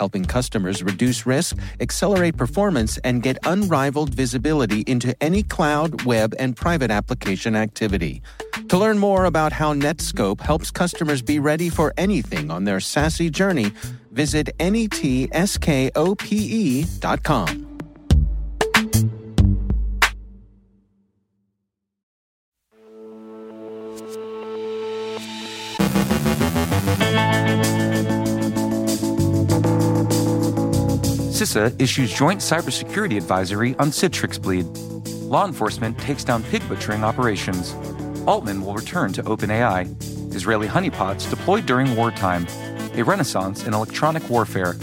helping customers reduce risk, accelerate performance, and get unrivaled visibility into any cloud, web, and private application activity. To learn more about how Netskope helps customers be ready for anything on their SASE journey, visit netskope.com. CISA issues joint cybersecurity advisory on Citrix Bleed. Law enforcement takes down pig butchering operations. Altman will return to OpenAI. Israeli honeypots deployed during wartime. A renaissance in electronic warfare.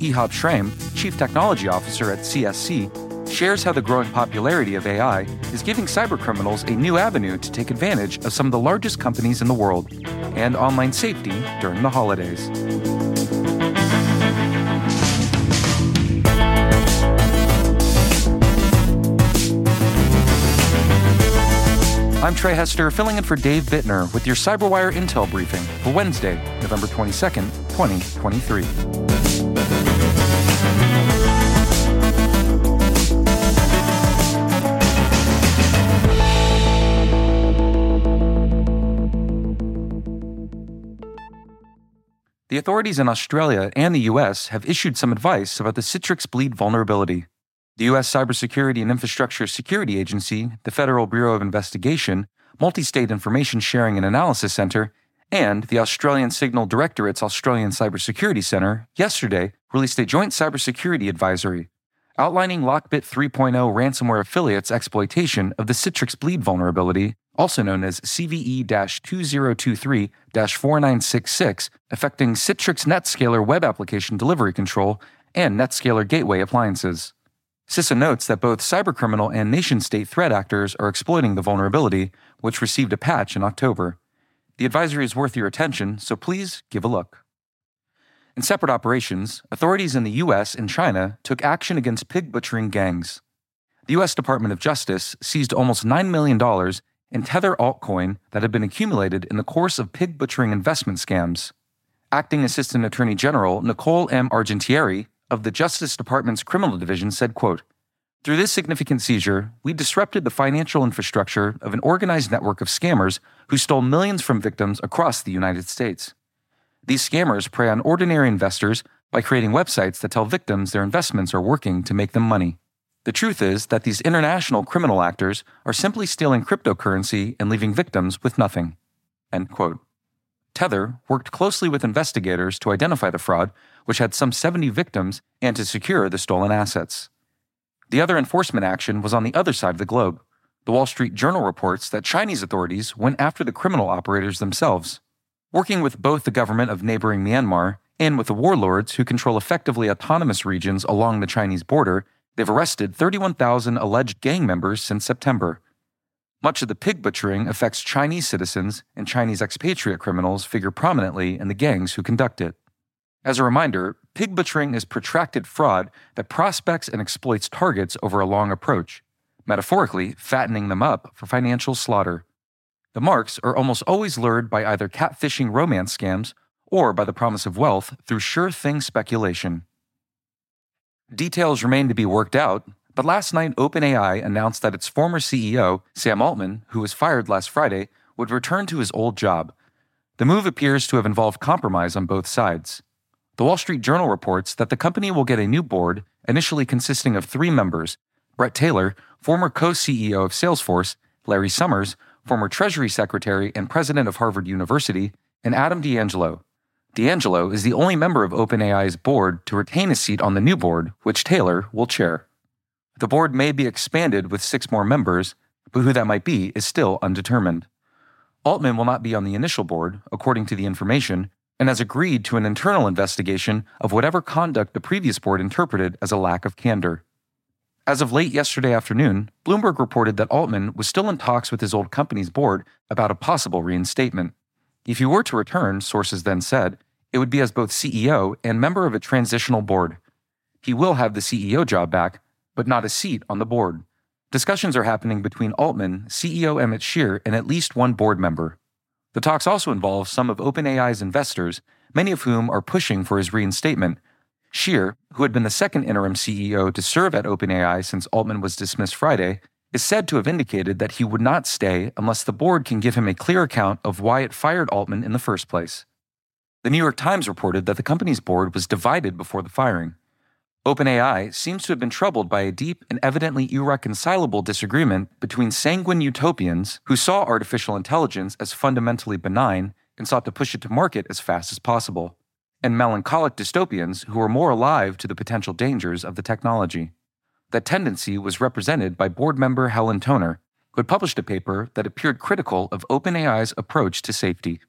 Ihab Shraim, Chief Technology Officer at CSC, shares how the growing popularity of AI is giving cybercriminals a new avenue to take advantage of some of the largest companies in the world and online safety during the holidays. I'm Trey Hester, filling in for Dave Bittner with your CyberWire Intel briefing for Wednesday, November 22nd, 2023. The authorities in Australia and the US have issued some advice about the Citrix Bleed vulnerability. The U.S. Cybersecurity and Infrastructure Security Agency, the Federal Bureau of Investigation, Multi State Information Sharing and Analysis Center, and the Australian Signal Directorate's Australian Cybersecurity Center yesterday released a joint cybersecurity advisory outlining Lockbit 3.0 ransomware affiliates' exploitation of the Citrix Bleed vulnerability, also known as CVE 2023 4966, affecting Citrix NetScaler web application delivery control and NetScaler gateway appliances. CISA notes that both cybercriminal and nation state threat actors are exploiting the vulnerability, which received a patch in October. The advisory is worth your attention, so please give a look. In separate operations, authorities in the US and China took action against pig butchering gangs. The US Department of Justice seized almost $9 million in Tether altcoin that had been accumulated in the course of pig butchering investment scams. Acting Assistant Attorney General Nicole M. Argentieri of the Justice Department's Criminal Division said, quote, Through this significant seizure, we disrupted the financial infrastructure of an organized network of scammers who stole millions from victims across the United States. These scammers prey on ordinary investors by creating websites that tell victims their investments are working to make them money. The truth is that these international criminal actors are simply stealing cryptocurrency and leaving victims with nothing. End quote. Tether worked closely with investigators to identify the fraud, which had some 70 victims, and to secure the stolen assets. The other enforcement action was on the other side of the globe. The Wall Street Journal reports that Chinese authorities went after the criminal operators themselves. Working with both the government of neighboring Myanmar and with the warlords who control effectively autonomous regions along the Chinese border, they've arrested 31,000 alleged gang members since September. Much of the pig butchering affects Chinese citizens, and Chinese expatriate criminals figure prominently in the gangs who conduct it. As a reminder, pig butchering is protracted fraud that prospects and exploits targets over a long approach, metaphorically, fattening them up for financial slaughter. The marks are almost always lured by either catfishing romance scams or by the promise of wealth through sure thing speculation. Details remain to be worked out, but last night, OpenAI announced that its former CEO, Sam Altman, who was fired last Friday, would return to his old job. The move appears to have involved compromise on both sides. The Wall Street Journal reports that the company will get a new board, initially consisting of three members Bret Taylor, former co CEO of Salesforce, Larry Summers, former Treasury Secretary and President of Harvard University, and Adam D'Angelo, D'Angelo is the only member of OpenAI's board to retain a seat on the new board, which Taylor will chair. The board may be expanded with six more members, but who that might be is still undetermined. Altman will not be on the initial board, according to the information, and has agreed to an internal investigation of whatever conduct the previous board interpreted as a lack of candor. As of late yesterday afternoon, Bloomberg reported that Altman was still in talks with his old company's board about a possible reinstatement. If he were to return, sources then said, it would be as both CEO and member of a transitional board. He will have the CEO job back, but not a seat on the board. Discussions are happening between Altman, CEO Emmett Shear, and at least one board member. The talks also involve some of OpenAI's investors, many of whom are pushing for his reinstatement. Shear, who had been the second interim CEO to serve at OpenAI since Altman was dismissed Friday, is said to have indicated that he would not stay unless the board can give him a clear account of why it fired Altman in the first place. The New York Times reported that the company's board was divided before the firing. OpenAI seems to have been troubled by a deep and evidently irreconcilable disagreement between sanguine utopians who saw artificial intelligence as fundamentally benign and sought to push it to market as fast as possible, and melancholic dystopians who were more alive to the potential dangers of the technology. That tendency was represented by board member Helen Toner, who had published a paper that appeared critical of OpenAI's approach to safety.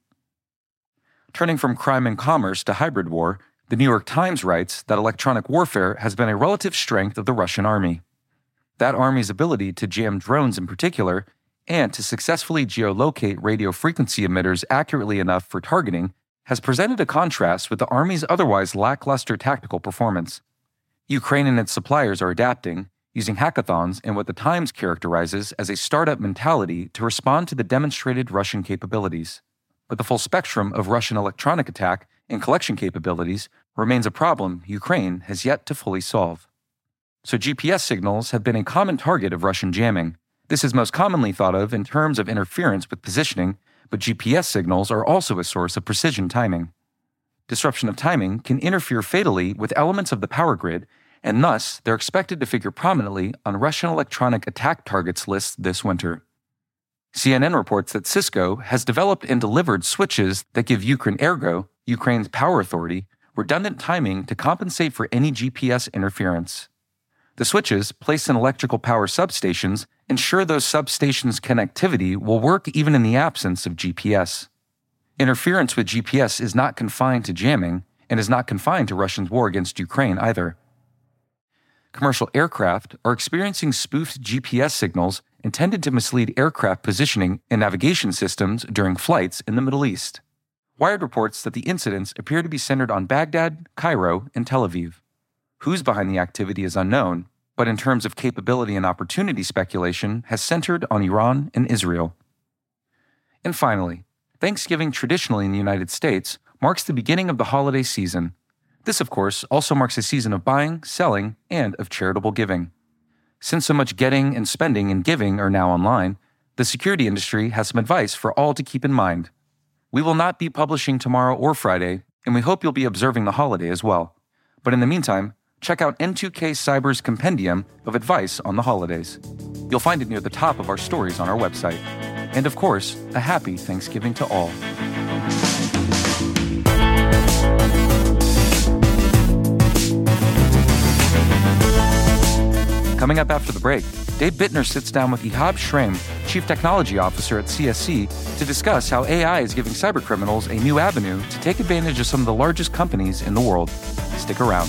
Turning from crime and commerce to hybrid war, the New York Times writes that electronic warfare has been a relative strength of the Russian army. That army's ability to jam drones in particular, and to successfully geolocate radio frequency emitters accurately enough for targeting, has presented a contrast with the army's otherwise lackluster tactical performance. Ukraine and its suppliers are adapting, using hackathons and what the Times characterizes as a startup mentality to respond to the demonstrated Russian capabilities. But the full spectrum of Russian electronic attack and collection capabilities remains a problem Ukraine has yet to fully solve. So, GPS signals have been a common target of Russian jamming. This is most commonly thought of in terms of interference with positioning, but GPS signals are also a source of precision timing. Disruption of timing can interfere fatally with elements of the power grid, and thus they're expected to figure prominently on Russian electronic attack targets lists this winter. CNN reports that Cisco has developed and delivered switches that give Ukrenergo, Ukraine's power authority, redundant timing to compensate for any GPS interference. The switches, placed in electrical power substations, ensure those substations' connectivity will work even in the absence of GPS. Interference with GPS is not confined to jamming and is not confined to Russia's war against Ukraine either. Commercial aircraft are experiencing spoofed GPS signals intended to mislead aircraft positioning and navigation systems during flights in the Middle East. Wired reports that the incidents appear to be centered on Baghdad, Cairo, and Tel Aviv. Who's behind the activity is unknown, but in terms of capability and opportunity speculation, has centered on Iran and Israel. And finally, Thanksgiving traditionally in the United States marks the beginning of the holiday season. This, of course, also marks a season of buying, selling, and of charitable giving. Since so much getting and spending and giving are now online, the security industry has some advice for all to keep in mind. We will not be publishing tomorrow or Friday, and we hope you'll be observing the holiday as well. But in the meantime, check out N2K Cyber's compendium of advice on the holidays. You'll find it near the top of our stories on our website. And of course, a happy Thanksgiving to all. Coming up after the break, Dave Bittner sits down with Ihab Shraim, Chief Technology Officer at CSC, to discuss how AI is giving cybercriminals a new avenue to take advantage of some of the largest companies in the world. Stick around.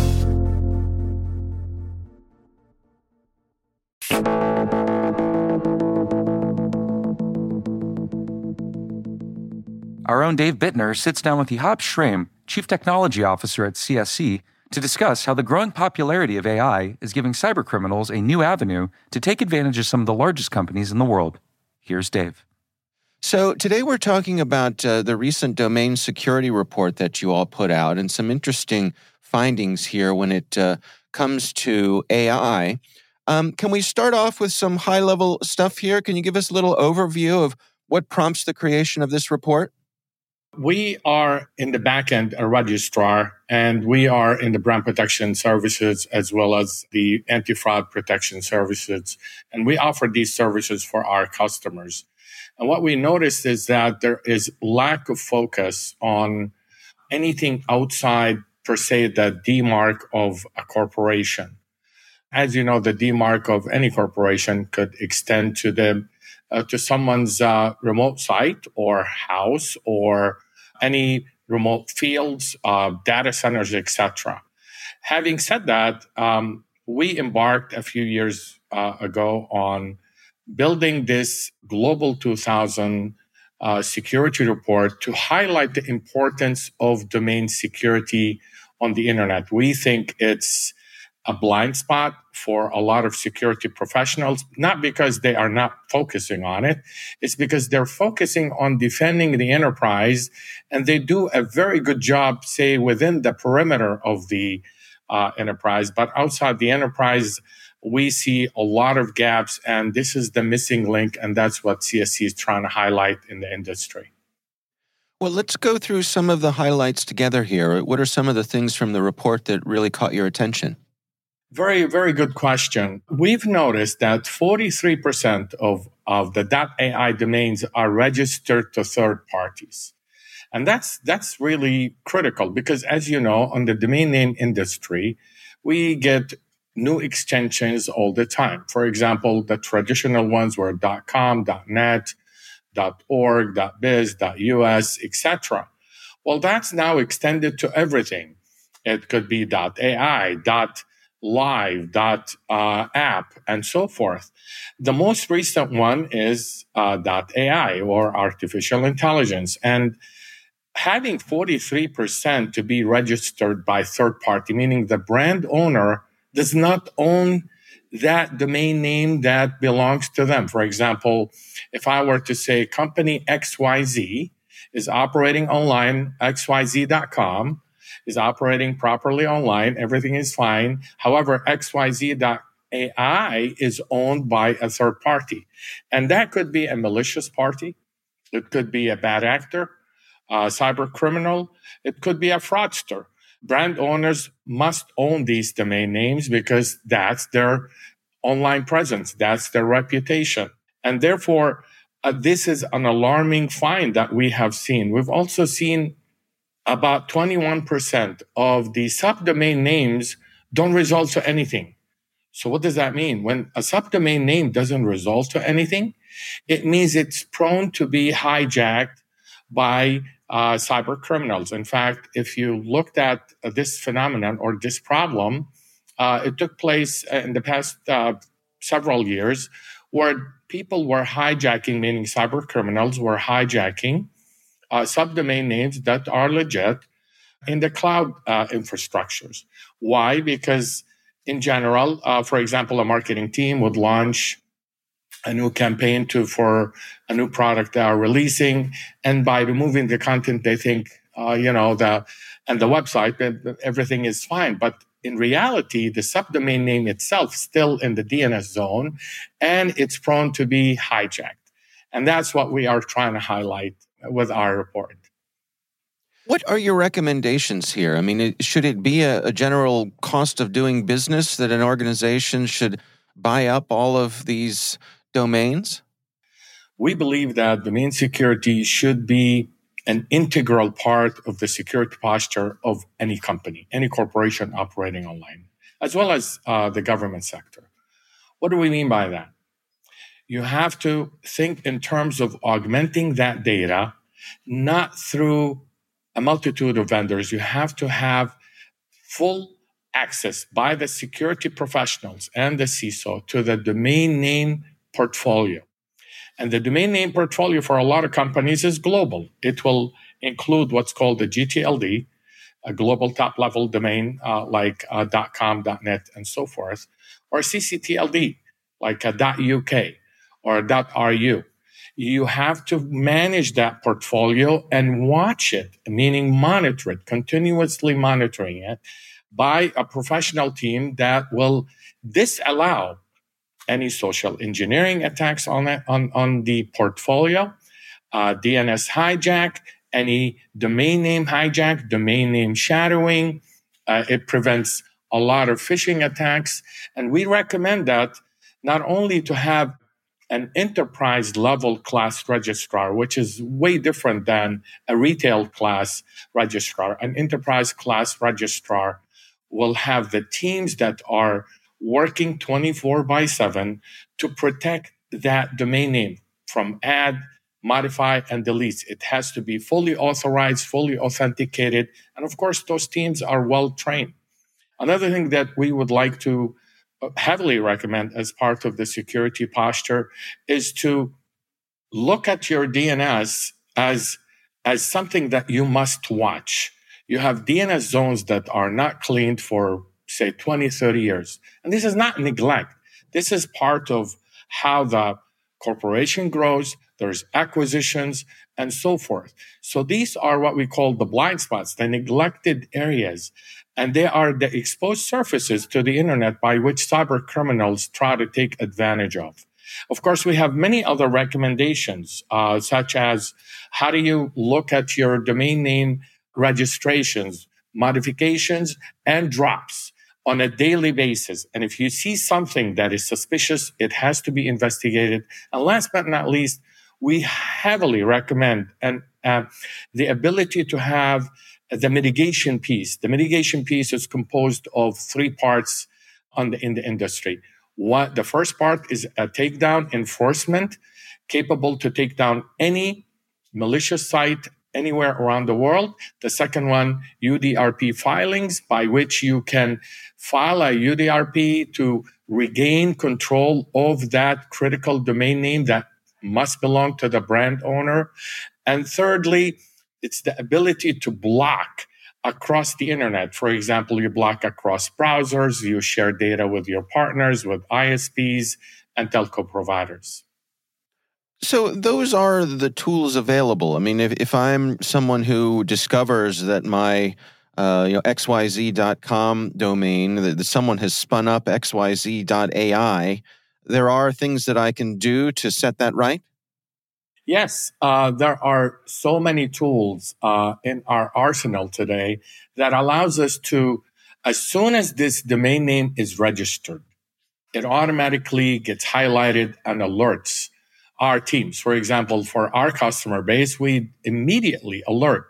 Our own Dave Bittner sits down with Ihab Shraim, Chief Technology Officer at CSC, to discuss how the growing popularity of AI is giving cybercriminals a new avenue to take advantage of some of the largest companies in the world. Here's Dave. So, today we're talking about uh, the recent domain security report that you all put out and some interesting findings here when it uh, comes to AI. Um, can we start off with some high level stuff here? Can you give us a little overview of what prompts the creation of this report? We are in the backend a registrar, and we are in the brand protection services as well as the anti fraud protection services. And we offer these services for our customers. And what we noticed is that there is lack of focus on anything outside, per se, the DMARC of a corporation. As you know, the DMARC of any corporation could extend to the uh, to someone's uh, remote site or house or any remote fields, uh, data centers, etc. Having said that, um, we embarked a few years uh, ago on building this Global 2000 uh, security report to highlight the importance of domain security on the internet. We think it's a blind spot for a lot of security professionals, not because they are not focusing on it. It's because they're focusing on defending the enterprise and they do a very good job, say, within the perimeter of the uh, enterprise. But outside the enterprise, we see a lot of gaps and this is the missing link. And that's what CSC is trying to highlight in the industry. Well, let's go through some of the highlights together here. What are some of the things from the report that really caught your attention? Very, very good question. We've noticed that 43% of, of the .ai domains are registered to third parties. And that's, that's really critical because as you know, on the domain name industry, we get new extensions all the time. For example, the traditional ones were .com, .net, .org, .biz, .us, etc. Well, that's now extended to everything. It could be .ai, live dot uh, app and so forth. The most recent one is uh, dot ai or artificial intelligence. And having 43% to be registered by third party meaning the brand owner does not own that domain name that belongs to them. For example if i were to say company xyz is operating online xyz.com is operating properly online. Everything is fine. However, XYZ.ai is owned by a third party. And that could be a malicious party. It could be a bad actor, a cyber criminal. It could be a fraudster. Brand owners must own these domain names because that's their online presence. That's their reputation. And therefore, uh, this is an alarming find that we have seen. We've also seen about 21% of the subdomain names don't result to anything. So what does that mean? When a subdomain name doesn't result to anything, it means it's prone to be hijacked by uh, cyber criminals. In fact, if you looked at uh, this phenomenon or this problem, uh, it took place in the past uh, several years where people were hijacking, meaning cyber criminals were hijacking uh, subdomain names that are legit in the cloud uh, infrastructures. Why? Because in general, uh, for example, a marketing team would launch a new campaign to for a new product they are releasing, and by removing the content, they think, uh, you know, the and the website, everything is fine. But in reality, the subdomain name itself still in the DNS zone and it's prone to be hijacked. And that's what we are trying to highlight with our report. What are your recommendations here? I mean, should it be a, a, general cost of doing business that an organization should buy up all of these domains? We believe that domain security should be an integral part of the security posture of any company, any corporation operating online, as well as uh, the government sector. What do we mean by that? You have to think in terms of augmenting that data, not through a multitude of vendors. You have to have full access by the security professionals and the CISO to the domain name portfolio. And the domain name portfolio for a lot of companies is global. It will include what's called the GTLD, a global top level domain uh, like uh, .com, .net, and so forth, or CCTLD like uh, .uk or .ru. You have to manage that portfolio and watch it, meaning monitor it, continuously monitoring it by a professional team that will disallow any social engineering attacks on it, on, on the portfolio, uh, DNS hijack, any domain name hijack, domain name shadowing. Uh, it prevents a lot of phishing attacks. And we recommend that not only to have an enterprise level class registrar, which is way different than a retail class registrar. An enterprise class registrar will have the teams that are working 24 by 7 to protect that domain name from add, modify, and delete. It has to be fully authorized, fully authenticated. And of course, those teams are well trained. Another thing that we would like to heavily recommend as part of the security posture is to look at your DNS as, as something that you must watch. You have DNS zones that are not cleaned for say 20, 30 years. And this is not neglect. This is part of how the corporation grows. There's acquisitions and so forth. So these are what we call the blind spots, the neglected areas. And they are the exposed surfaces to the internet by which cyber criminals try to take advantage of. Of course, we have many other recommendations, uh, such as how do you look at your domain name registrations, modifications, and drops on a daily basis. And if you see something that is suspicious, it has to be investigated. And last but not least, we heavily recommend and uh, the ability to have the mitigation piece. The mitigation piece is composed of three parts the, in the industry. What the first part is a takedown enforcement capable to take down any malicious site anywhere around the world. The second one, UDRP filings, by which you can file a UDRP to regain control of that critical domain name that must belong to the brand owner. And thirdly, it's the ability to block across the internet. For example, you block across browsers, you share data with your partners, with ISPs and telco providers. So those are the tools available. I mean, if, if I'm someone who discovers that my uh, you know xyz.com domain that someone has spun up xyz.ai, there are things that I can do to set that right. Yes, uh, there are so many tools uh, in our arsenal today that allows us to, as soon as this domain name is registered, it automatically gets highlighted and alerts our teams. For example, for our customer base, we immediately alert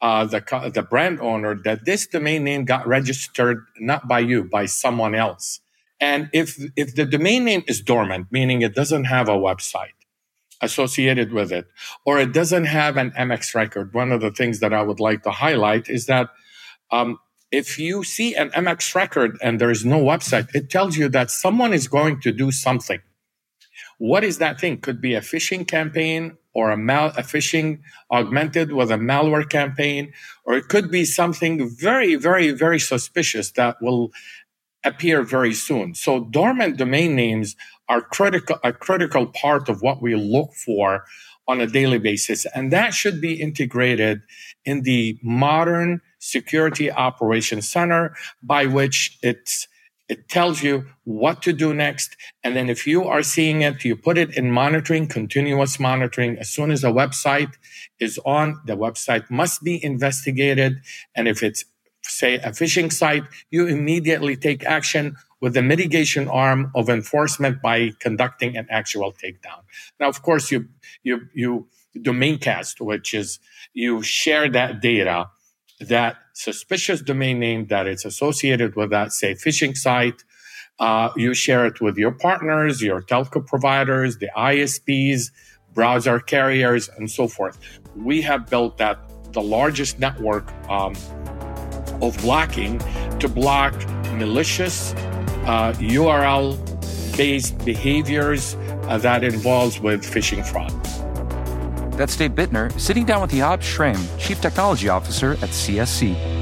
uh, the the brand owner that this domain name got registered not by you, by someone else. And if if the domain name is dormant, meaning it doesn't have a website associated with it, or it doesn't have an MX record, one of the things that I would like to highlight is that um, if you see an MX record and there is no website, it tells you that someone is going to do something. What is that thing? Could be a phishing campaign or a, mal- a phishing augmented with a malware campaign, or it could be something very, very, very suspicious that will appear very soon. So dormant domain names are critical, a critical part of what we look for on a daily basis. And that should be integrated in the modern security operations center by which it's it tells you what to do next. And then if you are seeing it, you put it in monitoring, continuous monitoring. As soon as a website is on, the website must be investigated. And if it's, say, a phishing site, you immediately take action with the mitigation arm of enforcement by conducting an actual takedown. Now, of course, you, you, you domain cast, which is you share that data that suspicious domain name that it's associated with that, say, phishing site. Uh, you share it with your partners, your telco providers, the ISPs, browser carriers, and so forth. We have built that the largest network um, of blocking to block malicious uh, URL based behaviors uh, that involves with phishing fraud. That's Dave Bittner sitting down with Ihab Shraim, Chief Technology Officer at CSC.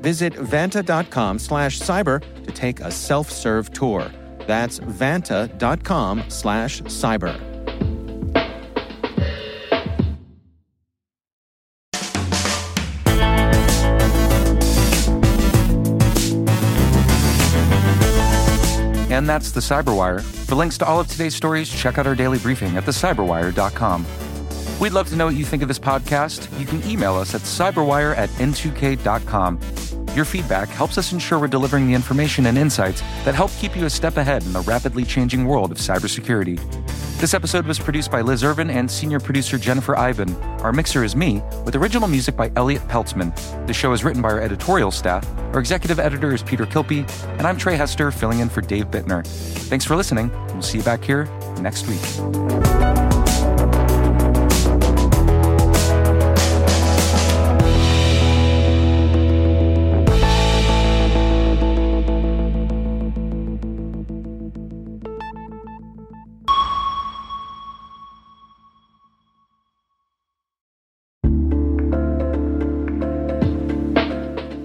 Visit vanta.com slash cyber to take a self serve tour. That's vanta.com slash cyber. And that's the Cyberwire. For links to all of today's stories, check out our daily briefing at thecyberwire.com. We'd love to know what you think of this podcast. You can email us at cyberwire at n2k.com. Your feedback helps us ensure we're delivering the information and insights that help keep you a step ahead in the rapidly changing world of cybersecurity. This episode was produced by Liz Irvin and senior producer Jennifer Eiben. Our mixer is me, with original music by Elliott Peltzman. The show is written by our editorial staff. Our executive editor is Peter Kilpe, and I'm Trey Hester, filling in for Dave Bittner. Thanks for listening. We'll see you back here next week.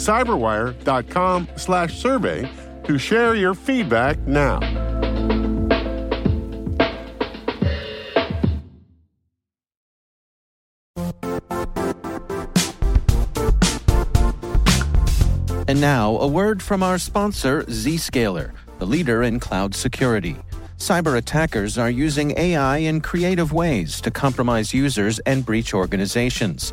cyberwire.com slash survey to share your feedback now. And now, a word from our sponsor, Zscaler, the leader in cloud security. Cyber attackers are using AI in creative ways to compromise users and breach organizations.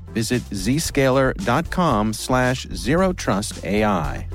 Visit zscaler.com slash zero trust AI.